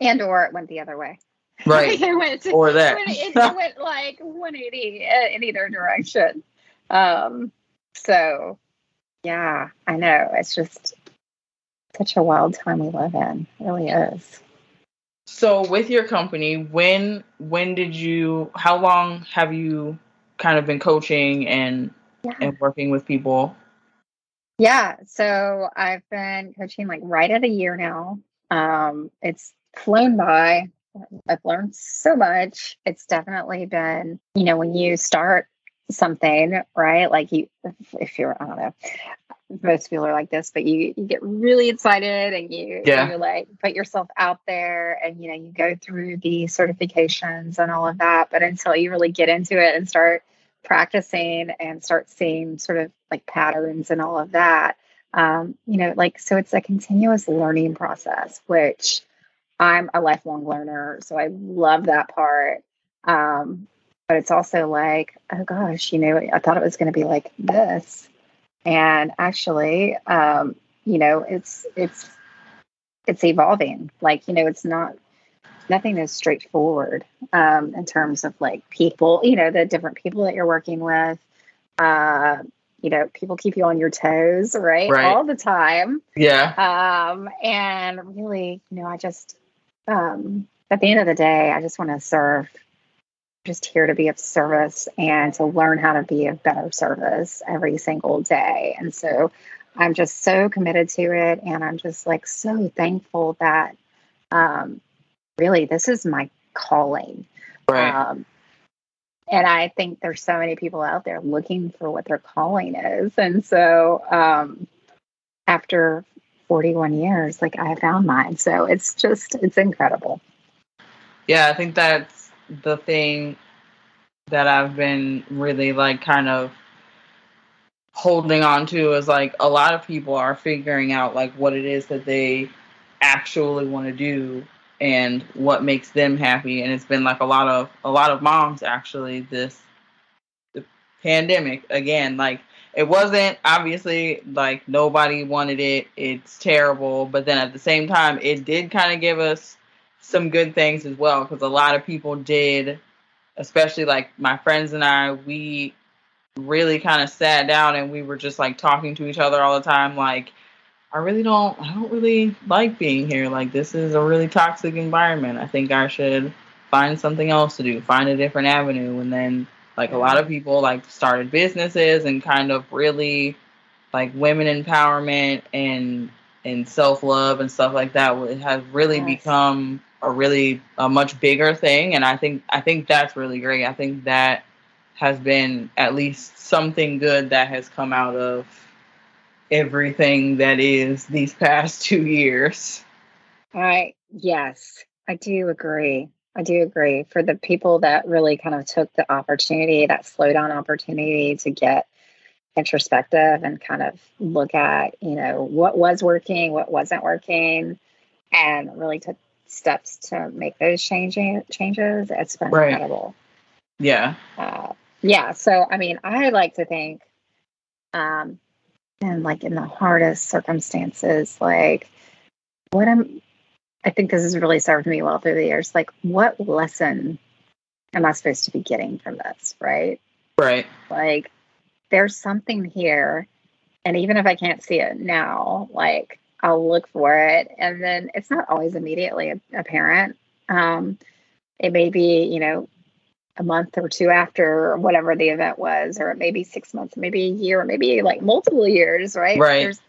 [SPEAKER 2] And or it went the other way.
[SPEAKER 1] right
[SPEAKER 2] it went,
[SPEAKER 1] or that
[SPEAKER 2] went- it went like 180 in either direction. Um, so yeah, I know. It's just such a wild time we live in. It really is.
[SPEAKER 1] So with your company, when when did you how long have you kind of been coaching and
[SPEAKER 2] Yeah.
[SPEAKER 1] and working with people?
[SPEAKER 2] Yeah. So I've been coaching like right at a year now. Um, it's flown by. I've learned so much. It's definitely been, you know, when you start something, right? Like you, if, you're, I don't know, most people are like this, but you you get really excited and you
[SPEAKER 1] yeah.
[SPEAKER 2] you like put yourself out there and you know you go through the certifications and all of that, but until you really get into it and start practicing and start seeing sort of like patterns and all of that, um, you know, like so it's a continuous learning process, which I'm a lifelong learner, so I love that part. Um, but it's also like, oh gosh, you know, I thought it was going to be like this. And actually um, you know it's it's it's evolving. Like you know it's not nothing is straightforward um, in terms of like people you know the different people that you're working with. Uh, you know people keep you on your toes right,
[SPEAKER 1] right.
[SPEAKER 2] all the time.
[SPEAKER 1] Yeah.
[SPEAKER 2] Um, and really you know i just um, at the end of the day i just want to serve just here to be of service and to learn how to be of better service every single day. And so I'm just so committed to it. And I'm just like so thankful that um, really this is my calling.
[SPEAKER 1] Right.
[SPEAKER 2] Um, and I think there's so many people out there looking for what their calling is. And so um, after 41 years, like I found mine. So it's just, it's incredible.
[SPEAKER 1] Yeah, I think that's the thing that I've been really like kind of holding on to is like a lot of people are figuring out like what it is that they actually want to do and what makes them happy and it's been like a lot of a lot of moms actually this the pandemic again like it wasn't obviously like nobody wanted it. It's terrible. But then at the same time it did kind of give us some good things as well because a lot of people did, especially like my friends and I, we really kind of sat down and we were just like talking to each other all the time like I really don't I don't really like being here. Like this is a really toxic environment. I think I should find something else to do, find a different avenue. And then like a lot of people like started businesses and kind of really like women empowerment and and self-love and stuff like that It has really yes. become a really a much bigger thing. And i think i think that's really great. I think that has been at least something good that has come out of everything that is these past two years.
[SPEAKER 2] I yes i do agree i do agree for the people that really kind of took the opportunity that slow down opportunity to get introspective and kind of look at you know what was working what wasn't working and really took steps to make those changing changes, it's been right. incredible.
[SPEAKER 1] Yeah.
[SPEAKER 2] Uh, yeah. So, I mean, I like to think, um, and like in the hardest circumstances, like what I'm, I think this has really served me well through the years. Like, what lesson am I supposed to be getting from this? Right.
[SPEAKER 1] Right.
[SPEAKER 2] Like, there's something here. And even if I can't see it now, like, I'll look for it. And then it's not always immediately apparent. Um, it may be, you know, a month or two after whatever the event was, or maybe six months, maybe a year, or maybe like multiple years, right?
[SPEAKER 1] Right.
[SPEAKER 2] There's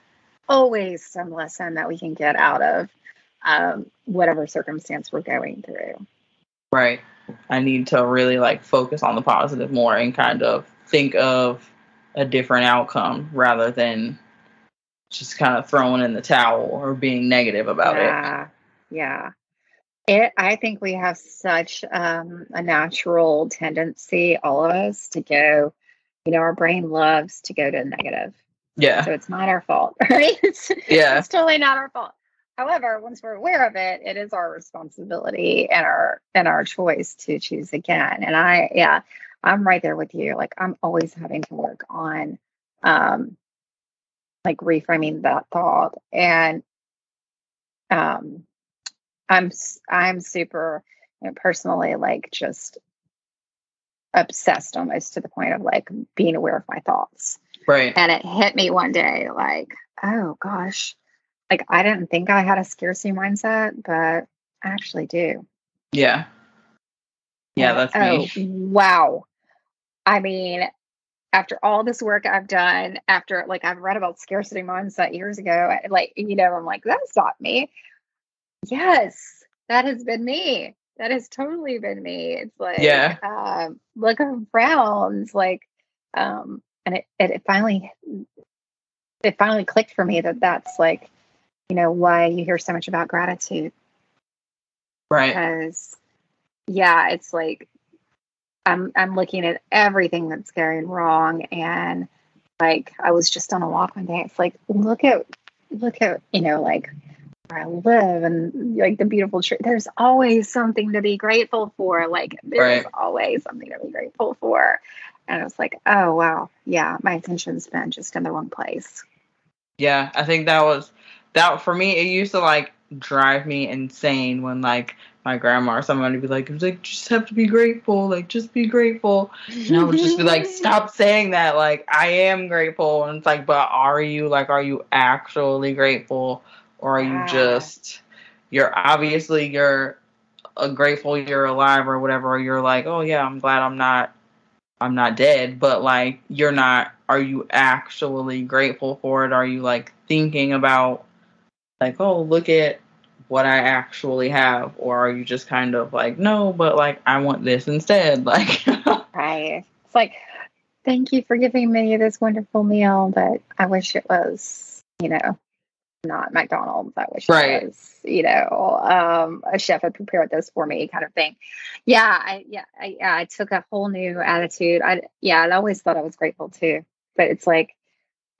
[SPEAKER 2] always some lesson that we can get out of um, whatever circumstance we're going through.
[SPEAKER 1] Right. I need to really like focus on the positive more and kind of think of a different outcome rather than just kind of throwing in the towel or being negative about
[SPEAKER 2] yeah, it. Yeah. Yeah. It, I think we have such um, a natural tendency, all of us, to go, you know, our brain loves to go to negative.
[SPEAKER 1] Yeah.
[SPEAKER 2] So it's not our fault, right? It's,
[SPEAKER 1] yeah.
[SPEAKER 2] It's totally not our fault. However, once we're aware of it, it is our responsibility and our and our choice to choose again. And I, yeah, I'm right there with you. Like I'm always having to work on um, like reframing that thought and um i'm i'm super you know, personally like just obsessed almost to the point of like being aware of my thoughts
[SPEAKER 1] right
[SPEAKER 2] and it hit me one day like oh gosh like i didn't think i had a scarcity mindset but i actually do
[SPEAKER 1] yeah yeah that's
[SPEAKER 2] oh,
[SPEAKER 1] me
[SPEAKER 2] wow i mean after all this work I've done, after like I've read about scarcity mindset years ago, like, you know, I'm like, that's not me. Yes, that has been me. That has totally been me. It's like,
[SPEAKER 1] yeah,
[SPEAKER 2] um, look around, like, um, and it, it, it finally it finally clicked for me that that's like, you know, why you hear so much about gratitude.
[SPEAKER 1] Right.
[SPEAKER 2] Because, yeah, it's like I'm I'm looking at everything that's going wrong, and like I was just on a walk one day. It's like look at look at you know like where I live and like the beautiful tree. There's always something to be grateful for. Like there's
[SPEAKER 1] Right.
[SPEAKER 2] always something to be grateful for. And I was like, oh wow, yeah, my attention's been just in the wrong place.
[SPEAKER 1] Yeah, I think that was that for me. It used to like drive me insane when like my grandma or somebody would be like, it was like just have to be grateful, like just be grateful, and I would just be like, stop saying that. Like I am grateful, and it's like, but are you like, are you actually grateful, or are you just you're obviously you're uh, grateful you're alive or whatever, or you're like, oh yeah, I'm glad I'm not I'm not dead, but like you're not are you actually grateful for it? Are you like thinking about like, oh, look at what I actually have or are you just kind of like, no, but like I want this instead? Like
[SPEAKER 2] Right. It's like, thank you for giving me this wonderful meal, but I wish it was, you know, not McDonald's. I wish
[SPEAKER 1] Right.
[SPEAKER 2] it was, you know, um, a chef had prepared this for me, kind of thing. Yeah, I yeah, I yeah, I took a whole new attitude. I yeah, I always thought I was grateful too, but it's like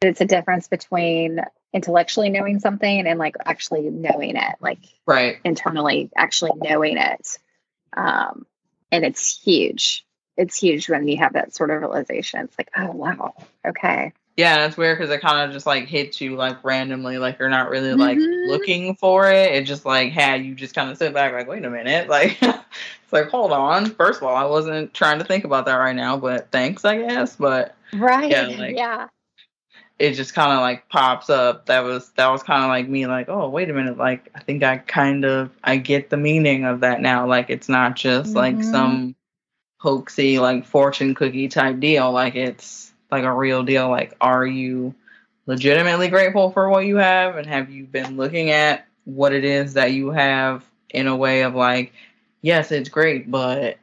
[SPEAKER 2] it's a difference between intellectually knowing something and like actually knowing it, like
[SPEAKER 1] Right.
[SPEAKER 2] internally actually knowing it. Um, and it's huge. It's huge when you have that sort of realization. It's like, oh wow, okay.
[SPEAKER 1] Yeah, it's weird because it kind of just like hits you like randomly, like you're not really like
[SPEAKER 2] Mhm.
[SPEAKER 1] looking for it. It just like had you just kind of sit back, like, wait a minute, like it's like, hold on. First of all, I wasn't trying to think about that right now, but thanks, I guess. But
[SPEAKER 2] Right.
[SPEAKER 1] Yeah, like-
[SPEAKER 2] yeah.
[SPEAKER 1] It just kind of like pops up. That was that was kind of like me, like, oh, wait a minute, like I think I kind of I get the meaning of that now. Like it's not just like
[SPEAKER 2] Mhm.
[SPEAKER 1] some hoaxy like fortune cookie type deal. Like it's like a real deal. Like, are you legitimately grateful for what you have, and have you been looking at what it is that you have in a way of like, yes, it's great, but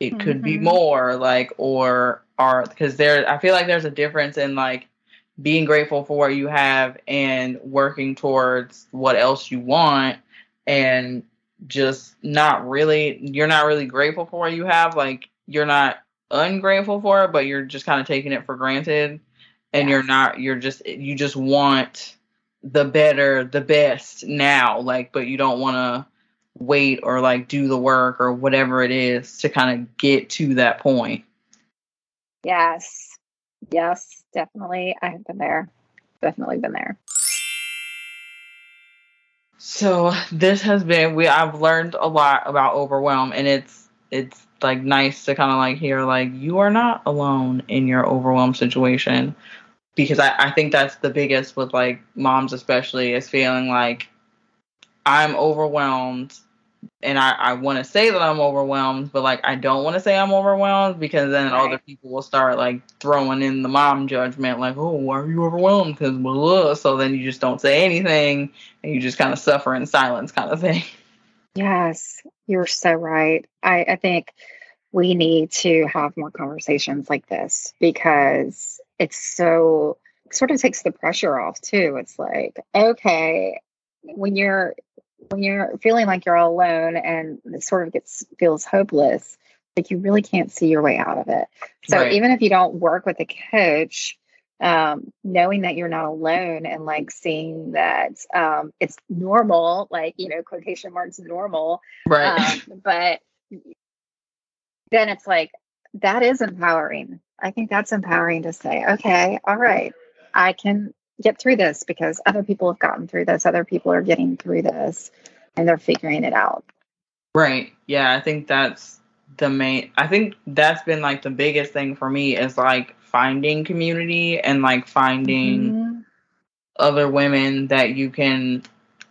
[SPEAKER 1] it could be
[SPEAKER 2] Mhm.
[SPEAKER 1] more like or are because there i feel like there's a difference in like being grateful for what you have and working towards what else you want and just not really you're not really grateful for what you have like you're not ungrateful for it but you're just kind of taking it for granted and you're not you're just you just want the better the best now like but you don't want to wait or like do the work or whatever it is to kind of get to that point
[SPEAKER 2] Yes. Yes, definitely. I have been there. Definitely been there.
[SPEAKER 1] So this has been we I've learned a lot about overwhelm and it's it's like nice to kind of like hear like you are not alone in your overwhelmed situation because I, I think that's the biggest with like moms especially is feeling like I'm overwhelmed and I, I want to say that I'm overwhelmed, but like I don't want to say I'm overwhelmed because then
[SPEAKER 2] Right.
[SPEAKER 1] other people will start like throwing in the mom judgment, like, oh, why are you overwhelmed? Because blah. So then you just don't say anything and you just kind of suffer in silence, kind of thing.
[SPEAKER 2] Yes, you're so right. I, I think we need to have more conversations like this because it's so sort of takes the pressure off too. It's like, okay, when you're when you're feeling like you're all alone and it sort of gets feels hopeless, like you really can't see your way out of it. So
[SPEAKER 1] Right.
[SPEAKER 2] even if you don't work with a coach, um, knowing that you're not alone and like seeing that um, it's normal, like you know, quotation marks normal,
[SPEAKER 1] Right.
[SPEAKER 2] um, but then it's like that is empowering. I think that's empowering to say, okay, all right, I can get through this because other people have gotten through this. Other people are getting through this, and they're figuring it out.
[SPEAKER 1] Right. Yeah, I think that's the main I think that's been like the biggest thing for me is like finding community and like finding
[SPEAKER 2] Mhm.
[SPEAKER 1] other women that you can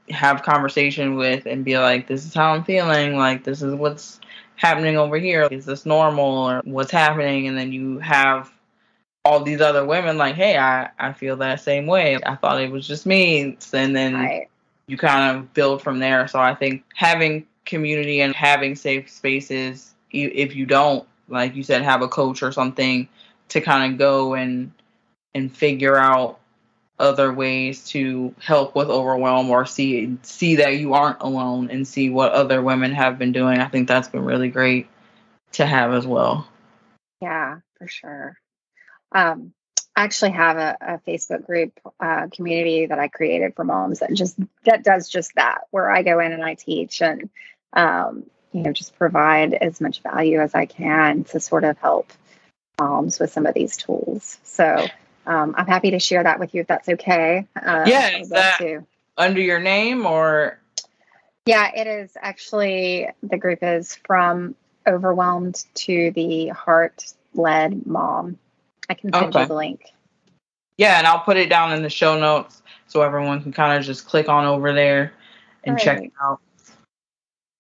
[SPEAKER 1] have conversation with and be like this is how I'm feeling, like this is what's happening over here. Is this normal or what's happening? And then you have all these other women like, hey, I, I feel that same way. I thought it was just me. And then
[SPEAKER 2] Right.
[SPEAKER 1] you kind of build from there. So I think having community and having safe spaces if you don't, like you said, have a coach or something to kind of go and and figure out other ways to help with overwhelm or see see that you aren't alone and see what other women have been doing. I think that's been really great to have as well.
[SPEAKER 2] Yeah, for sure. Um, I actually have a, a Facebook group uh, community that I created for moms that just that does just that, where I go in and I teach and um, you know just provide as much value as I can to sort of help moms with some of these tools. So um, I'm happy to share that with you if that's okay.
[SPEAKER 1] Uh, yeah, is that to. under your name or?
[SPEAKER 2] Yeah, it is actually the group is from overwhelmed to the heart led mom. I can send okay. you the link.
[SPEAKER 1] Yeah, and I'll put it down in the show notes so everyone can kind of just click on over there and right. check it out.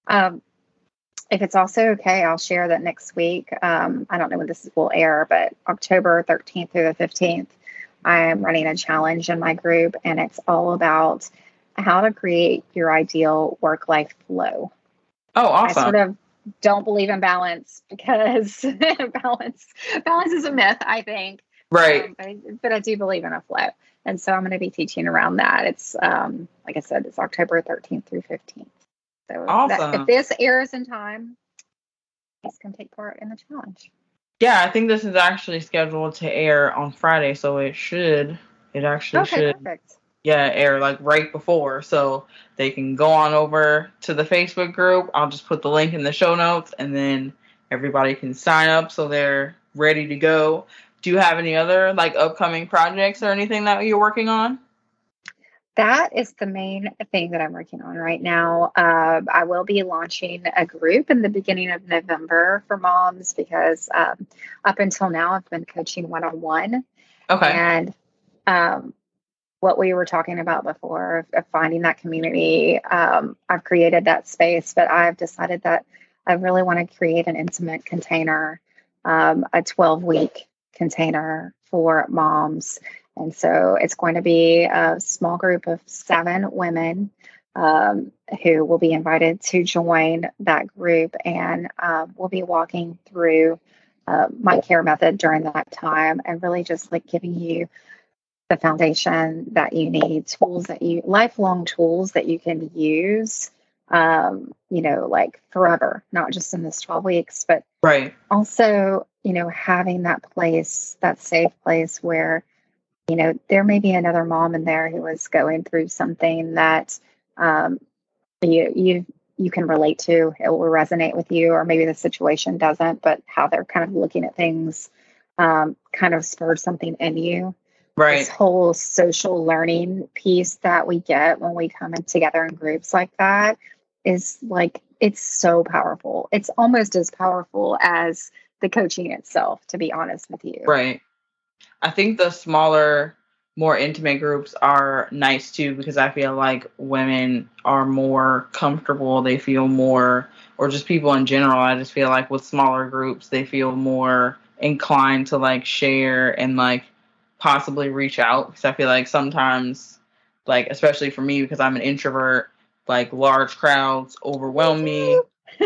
[SPEAKER 2] Um, if it's also okay, I'll share that next week. Um, I don't know when this will air, but October 13th through the 15th, I am running a challenge in my group, and it's all about how to create your ideal work life flow.
[SPEAKER 1] Oh, awesome.
[SPEAKER 2] I sort of don't believe in balance because balance balance is a myth, I think.
[SPEAKER 1] Right.
[SPEAKER 2] Um, but, but, I do believe in a flow. And so I'm going to be teaching around that. It's um, like I said, it's October 13th through 15th. So awesome. that, if this airs in time, you can take part in the challenge.
[SPEAKER 1] Yeah, I think this is actually scheduled to air on Friday, so it should. It actually okay, should. Perfect. Yeah, air like right before, so they can go on over to the Facebook group. I'll just put the link in the show notes, and then everybody can sign up so they're ready to go. Do you have any other like upcoming projects or anything that you're working on?
[SPEAKER 2] that is the main thing that I'm working on right now. Uh, I will be launching a group in the beginning of November for moms because um, up until now I've been coaching one on one.
[SPEAKER 1] Okay.
[SPEAKER 2] And um, what we were talking about before of finding that community, um, I've created that space, but I've decided that I really want to create an intimate container, um, a 12 week container for moms and so it's going to be a small group of seven women um, who will be invited to join that group. And uh, we'll be walking through uh, my care method during that time and really just like giving you the foundation that you need, tools that you, lifelong tools that you can use, um, you know, like forever, not just in this 12 weeks, but
[SPEAKER 1] right.
[SPEAKER 2] also, you know, having that place, that safe place where you know, there may be another mom in there who is going through something that um, you you you can relate to. It will resonate with you, or maybe the situation doesn't, but how they're kind of looking at things um, kind of spurred something in you.
[SPEAKER 1] Right.
[SPEAKER 2] This whole social learning piece that we get when we come in together in groups like that is like it's so powerful. It's almost as powerful as the coaching itself, to be honest with you.
[SPEAKER 1] Right. I think the smaller, more intimate groups are nice too because I feel like women are more comfortable. They feel more, or just people in general. I just feel like with smaller groups, they feel more inclined to like share and like possibly reach out because I feel like sometimes, like, especially for me, because I'm an introvert, like large crowds overwhelm me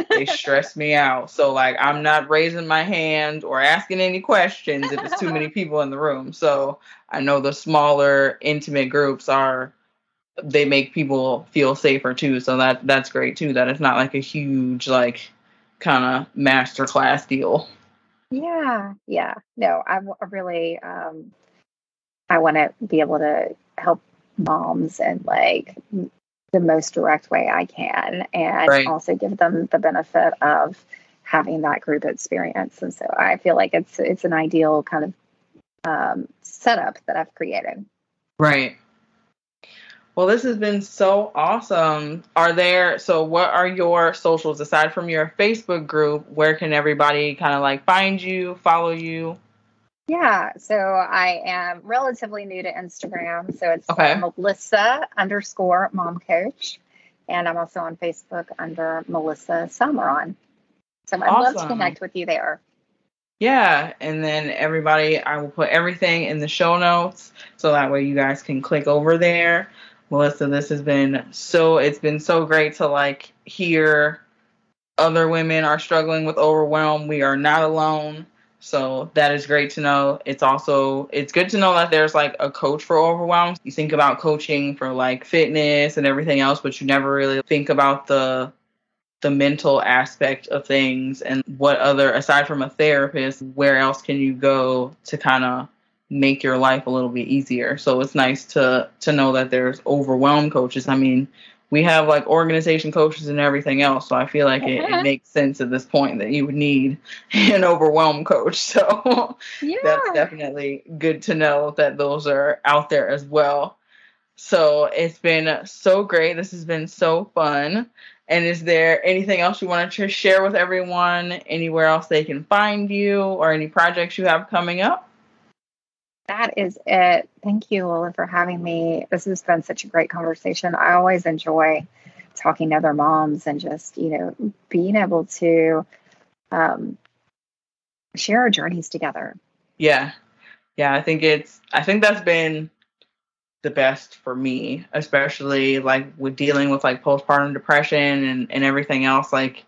[SPEAKER 1] they stress me out. So like I'm not raising my hand or asking any questions if it's too many people in the room. So I know the smaller intimate groups are they make people feel safer too. So that that's great too. That it's not like a huge like kind of master class deal.
[SPEAKER 2] Yeah, yeah. No, I, I really um I want to be able to help moms and like the most direct way I can and right. also give them the benefit of having that group experience. And so I feel like it's it's an ideal kind of um, setup that I've created.
[SPEAKER 1] Right. Well, this has been so awesome. Are there so what are your socials aside from your Facebook group? Where can everybody kind of like find you, follow you?
[SPEAKER 2] Yeah, so I am relatively new to Instagram. So it's okay. Melissa underscore mom coach. And I'm also on Facebook under Melissa Salmeron. So I'd awesome. love to connect with you there.
[SPEAKER 1] Yeah, and then everybody, I will put everything in the show notes so that way you guys can click over there. Melissa, this has been so, it's been so great to like hear other women are struggling with overwhelm. We are not alone So that is great to know. It's also it's good to know that there's like a coach for overwhelm. You think about coaching for like fitness and everything else, but you never really think about the the mental aspect of things and what other aside from a therapist, where else can you go to kind of make your life a little bit easier. So it's nice to to know that there's overwhelmed coaches. I mean, we have like organization coaches and everything else. So I feel like it, it, makes sense at this point that you would need an overwhelmed coach. So yeah. that's definitely good to know that those are out there as well. So it's been so great. This has been so fun. And is there anything else you wanted to share with everyone? Anywhere else they can find you or any projects you have coming up?
[SPEAKER 2] That is it. Thank you, Lola, for having me. This has been such a great conversation. I always enjoy talking to other moms and just, you know, being able to um, share our journeys together.
[SPEAKER 1] Yeah. Yeah. I think it's, I think that's been the best for me, especially like with dealing with like postpartum depression and, and everything else. Like,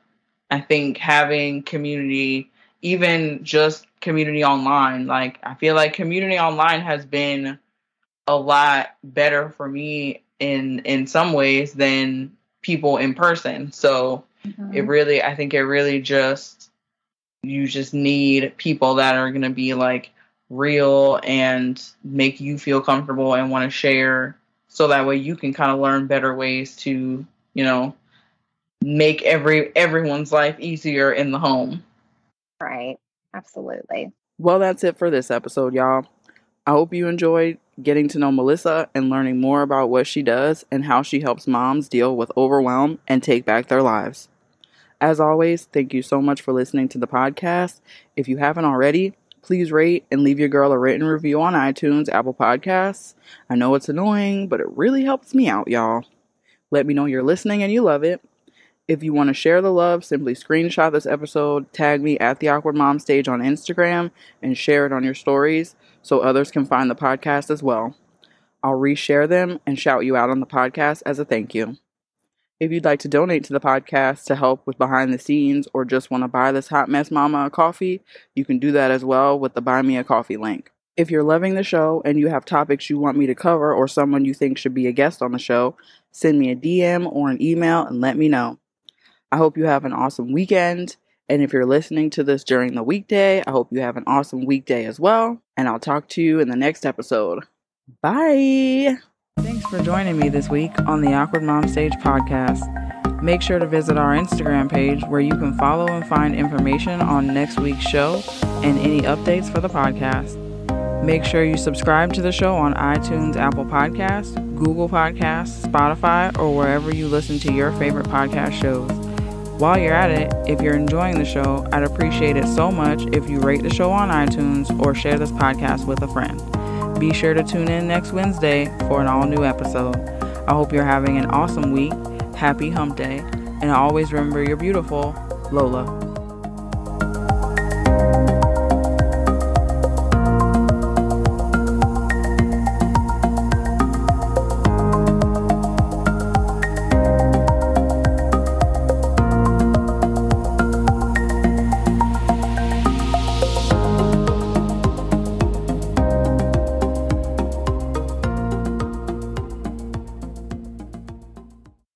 [SPEAKER 1] I think having community, even just community online. Like I feel like community online has been a lot better for me in in some ways than people in person. So mm-hmm. it really I think it really just you just need people that are going to be like real and make you feel comfortable and want to share so that way you can kind of learn better ways to, you know, make every everyone's life easier in the home.
[SPEAKER 2] Right. Absolutely.
[SPEAKER 1] Well, that's it for this episode, y'all. I hope you enjoyed getting to know Melissa and learning more about what she does and how she helps moms deal with overwhelm and take back their lives. As always, thank you so much for listening to the podcast. If you haven't already, please rate and leave your girl a written review on iTunes, Apple Podcasts. I know it's annoying, but it really helps me out, y'all. Let me know you're listening and you love it. If you want to share the love, simply screenshot this episode, tag me at the Awkward Mom Stage on Instagram, and share it on your stories so others can find the podcast as well. I'll reshare them and shout you out on the podcast as a thank you. If you'd like to donate to the podcast to help with behind the scenes or just want to buy this hot mess mama a coffee, you can do that as well with the Buy Me a Coffee link. If you're loving the show and you have topics you want me to cover or someone you think should be a guest on the show, send me a DM or an email and let me know. I hope you have an awesome weekend. And if you're listening to this during the weekday, I hope you have an awesome weekday as well. And I'll talk to you in the next episode. Bye. Thanks for joining me this week on the Awkward Mom Stage podcast. Make sure to visit our Instagram page where you can follow and find information on next week's show and any updates for the podcast. Make sure you subscribe to the show on iTunes, Apple Podcasts, Google Podcasts, Spotify, or wherever you listen to your favorite podcast shows. While you're at it, if you're enjoying the show, I'd appreciate it so much if you rate the show on iTunes or share this podcast with a friend. Be sure to tune in next Wednesday for an all new episode. I hope you're having an awesome week. Happy hump day. And always remember you're beautiful. Lola.